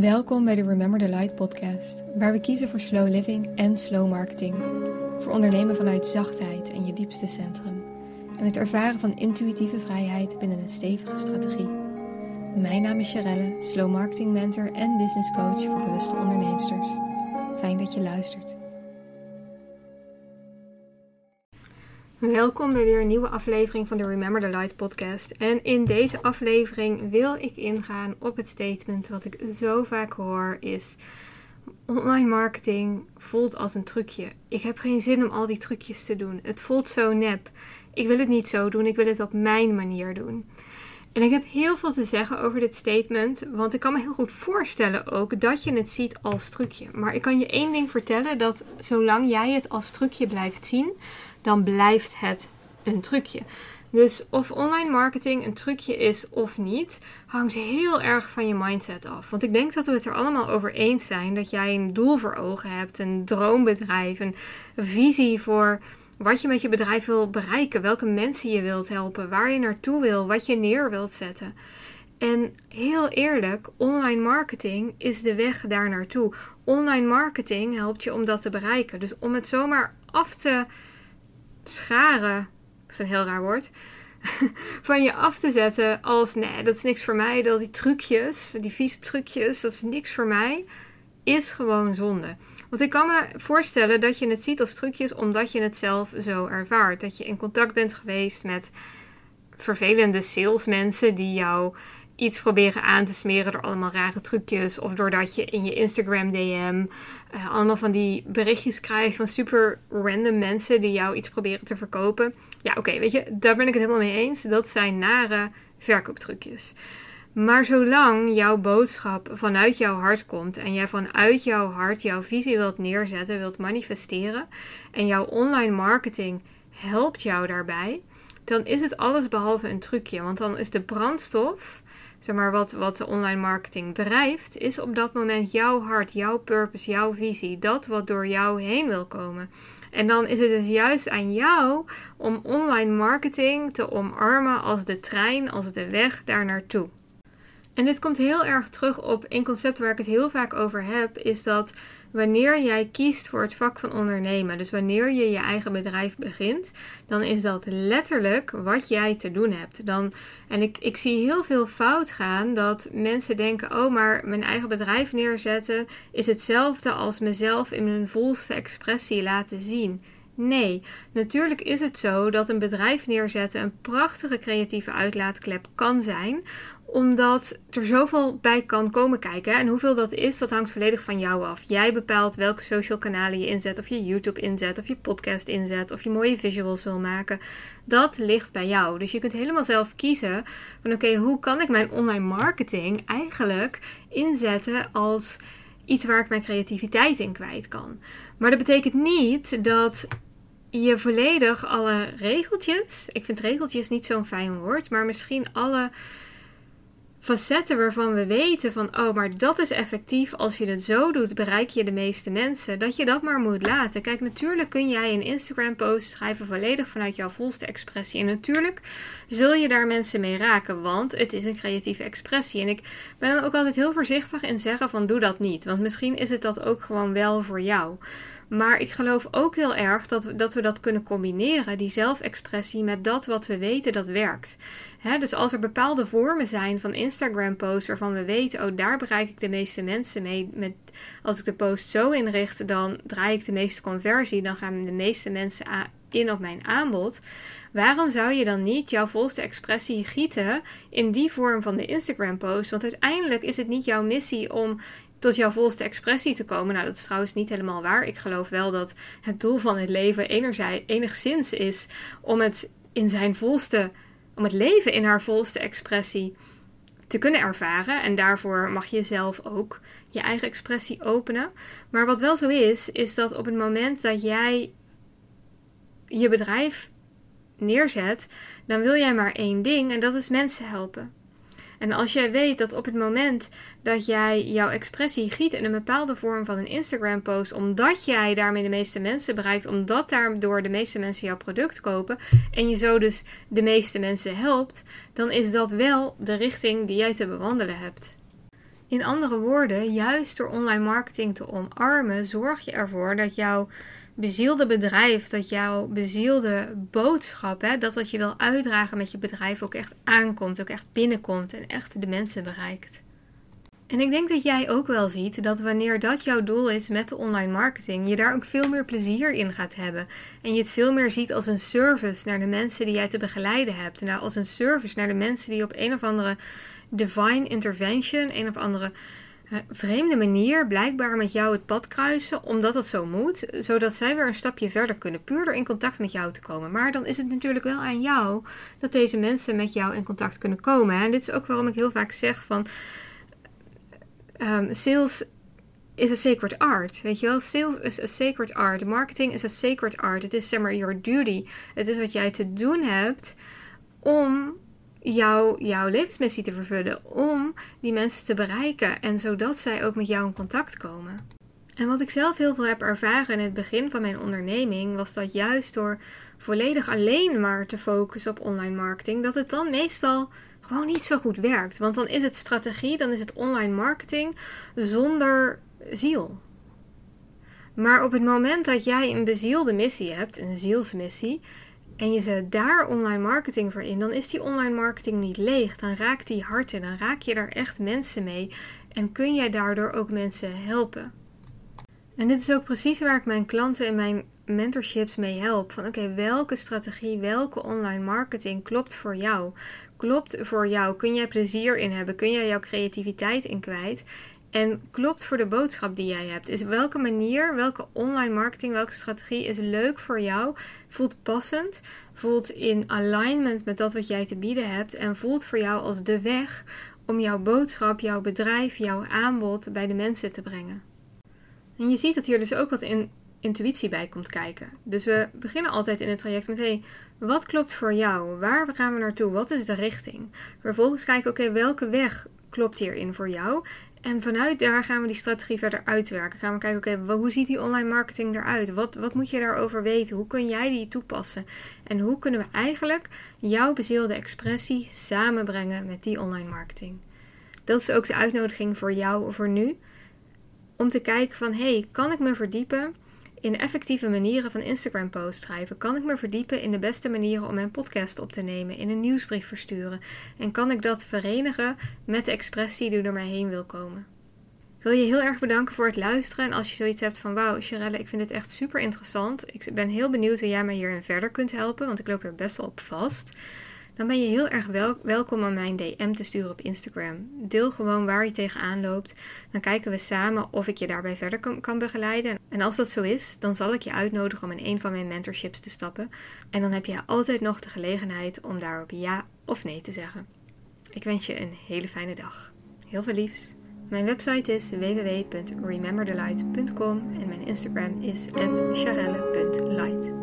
Welkom bij de Remember the Light podcast, waar we kiezen voor slow living en slow marketing. Voor ondernemen vanuit zachtheid en je diepste centrum. En het ervaren van intuïtieve vrijheid binnen een stevige strategie. Mijn naam is Sharelle, slow marketing mentor en business coach voor bewuste ondernemers. Fijn dat je luistert. Welkom bij weer een nieuwe aflevering van de Remember the Light podcast. En in deze aflevering wil ik ingaan op het statement wat ik zo vaak hoor is online marketing voelt als een trucje. Ik heb geen zin om al die trucjes te doen. Het voelt zo nep. Ik wil het niet zo doen, ik wil het op mijn manier doen. En ik heb heel veel te zeggen over dit statement, want ik kan me heel goed voorstellen ook dat je het ziet als trucje. Maar ik kan je één ding vertellen, dat zolang jij het als trucje blijft zien, dan blijft het een trucje. Dus of online marketing een trucje is of niet, hangt heel erg van je mindset af. Want ik denk dat we het er allemaal over eens zijn dat jij een doel voor ogen hebt, een droombedrijf, een visie voor wat je met je bedrijf wil bereiken, welke mensen je wilt helpen, waar je naartoe wil, wat je neer wilt zetten. En heel eerlijk, online marketing is de weg daar naartoe. Online marketing helpt je om dat te bereiken. Dus om het zomaar af te scharen, dat is een heel raar woord, van je af te zetten als nee, dat is niks voor mij, dat die trucjes, die vieze trucjes, dat is niks voor mij, is gewoon zonde. Want ik kan me voorstellen dat je het ziet als trucjes omdat je het zelf zo ervaart. Dat je in contact bent geweest met vervelende salesmensen die jou iets proberen aan te smeren door allemaal rare trucjes. Of doordat je in je Instagram DM uh, allemaal van die berichtjes krijgt van super random mensen die jou iets proberen te verkopen. Ja, oké, weet je, daar ben ik het helemaal mee eens. Dat zijn nare verkooptrucjes. Maar zolang jouw boodschap vanuit jouw hart komt en jij vanuit jouw hart jouw visie wilt neerzetten, wilt manifesteren en jouw online marketing helpt jou daarbij, dan is het alles behalve een trucje. Want dan is de brandstof, zeg maar wat, wat de online marketing drijft, is op dat moment jouw hart, jouw purpose, jouw visie, dat wat door jou heen wil komen. En dan is het dus juist aan jou om online marketing te omarmen als de trein, als de weg daar naartoe. En dit komt heel erg terug op een concept waar ik het heel vaak over heb, is dat wanneer jij kiest voor het vak van ondernemen, dus wanneer je je eigen bedrijf begint, dan is dat letterlijk wat jij te doen hebt. Dan, en ik, ik zie heel veel fout gaan dat mensen denken, oh maar mijn eigen bedrijf neerzetten is hetzelfde als mezelf in mijn volste expressie laten zien. Nee, natuurlijk is het zo dat een bedrijf neerzetten een prachtige creatieve uitlaatklep kan zijn, omdat er zoveel bij kan komen kijken. En hoeveel dat is, dat hangt volledig van jou af. Jij bepaalt welke social kanalen je inzet, of je YouTube inzet, of je podcast inzet, of je mooie visuals wil maken. Dat ligt bij jou. Dus je kunt helemaal zelf kiezen van oké, hoe kan ik mijn online marketing eigenlijk inzetten als iets waar ik mijn creativiteit in kwijt kan. Maar dat betekent niet dat je volledig alle regeltjes, ik vind regeltjes niet zo'n fijn woord, maar misschien alle facetten waarvan we weten van, oh, maar dat is effectief. Als je het zo doet, bereik je de meeste mensen. Dat je dat maar moet laten. Kijk, natuurlijk kun jij een Instagram-post schrijven volledig vanuit jouw volste expressie. En natuurlijk zul je daar mensen mee raken, want het is een creatieve expressie. En ik ben dan ook altijd heel voorzichtig in zeggen van, doe dat niet. Want misschien is het dat ook gewoon wel voor jou. Maar ik geloof ook heel erg dat we, dat we dat kunnen combineren, die zelfexpressie, met dat wat we weten dat werkt. dus als er bepaalde vormen zijn van Instagram-posts waarvan we weten, oh daar bereik ik de meeste mensen mee. Met, als ik de post zo inricht, dan draai ik de meeste conversie, dan gaan de meeste mensen in op mijn aanbod. Waarom zou je dan niet jouw volste expressie gieten in die vorm van de Instagram-post? Want uiteindelijk is het niet jouw missie om tot jouw volste expressie te komen. Nou, dat is trouwens niet helemaal waar. Ik geloof wel dat het doel van het leven enigszins is om het in zijn volste, om het leven in haar volste expressie te kunnen ervaren. En daarvoor mag je zelf ook je eigen expressie openen. Maar wat wel zo is, is dat op het moment dat jij je bedrijf neerzet, dan wil jij maar één ding en dat is mensen helpen. En als jij weet dat op het moment dat jij jouw expressie giet in een bepaalde vorm van een Instagram-post, omdat jij daarmee de meeste mensen bereikt, omdat daardoor de meeste mensen jouw product kopen en je zo dus de meeste mensen helpt, dan is dat wel de richting die jij te bewandelen hebt. In andere woorden, juist door online marketing te omarmen, zorg je ervoor dat jouw bezielde bedrijf, dat jouw bezielde boodschap, hè, dat wat je wil uitdragen met je bedrijf ook echt aankomt, ook echt binnenkomt en echt de mensen bereikt. En ik denk dat jij ook wel ziet dat wanneer dat jouw doel is met de online marketing, je daar ook veel meer plezier in gaat hebben. En je het veel meer ziet als een service naar de mensen die jij te begeleiden hebt. En als een service naar de mensen die op een of andere divine intervention, een of andere vreemde manier blijkbaar met jou het pad kruisen, omdat het zo moet, zodat zij weer een stapje verder kunnen, puur door in contact met jou te komen. Maar dan is het natuurlijk wel aan jou dat deze mensen met jou in contact kunnen komen. En dit is ook waarom ik heel vaak zeg van um, sales is a sacred art. Weet je wel? Sales is a sacred art. Marketing is a sacred art. Het is zeg maar your duty. Het is wat jij te doen hebt om jouw, jouw levensmissie te vervullen. Om die mensen te bereiken. En zodat zij ook met jou in contact komen. En wat ik zelf heel veel heb ervaren in het begin van mijn onderneming, was dat juist door volledig alleen maar te focussen op online marketing, dat het dan meestal gewoon niet zo goed werkt. Want dan is het strategie, dan is het online marketing zonder ziel. Maar op het moment dat jij een bezielde missie hebt, een zielsmissie, en je zet daar online marketing voor in, dan is die online marketing niet leeg. Dan raakt die hart en dan raak je daar echt mensen mee. En kun jij daardoor ook mensen helpen. En dit is ook precies waar ik mijn klanten en mijn mentorships mee help. Van oké, welke strategie, welke online marketing klopt voor jou? Klopt voor jou? Kun jij plezier in hebben? Kun jij jouw creativiteit in kwijt? En klopt voor de boodschap die jij hebt. Is welke manier, welke online marketing, welke strategie is leuk voor jou? Voelt passend, voelt in alignment met dat wat jij te bieden hebt en voelt voor jou als de weg om jouw boodschap, jouw bedrijf, jouw aanbod bij de mensen te brengen. En je ziet dat hier dus ook wat in intuïtie bij komt kijken. Dus we beginnen altijd in het traject met: hey, wat klopt voor jou? Waar gaan we naartoe? Wat is de richting? Vervolgens kijken: oké, welke weg klopt hierin voor jou? En vanuit daar gaan we die strategie verder uitwerken. Gaan we kijken, oké, hoe ziet die online marketing eruit? Wat, wat moet je daarover weten? Hoe kun jij die toepassen? En hoe kunnen we eigenlijk jouw bezielde expressie samenbrengen met die online marketing? Dat is ook de uitnodiging voor jou voor nu. Om te kijken van, hey, kan ik me verdiepen in effectieve manieren van Instagram posts schrijven? Kan ik me verdiepen in de beste manieren om mijn podcast op te nemen, in een nieuwsbrief versturen? En kan ik dat verenigen met de expressie die door mij heen wil komen? Ik wil je heel erg bedanken voor het luisteren. En als je zoiets hebt van wauw, Sharelle, ik vind dit echt super interessant. Ik ben heel benieuwd hoe jij mij hierin verder kunt helpen, want ik loop er best wel op vast dan ben je heel erg welkom om mijn DM te sturen op Instagram. Deel gewoon waar je tegenaan loopt. Dan kijken we samen of ik je daarbij verder kan, begeleiden. En als dat zo is, dan zal ik je uitnodigen om in een van mijn mentorships te stappen. En dan heb je altijd nog de gelegenheid om daarop ja of nee te zeggen. Ik wens je een hele fijne dag. Heel veel liefs. Mijn website is www.rememberthelight.com en mijn Instagram is @charelle.light.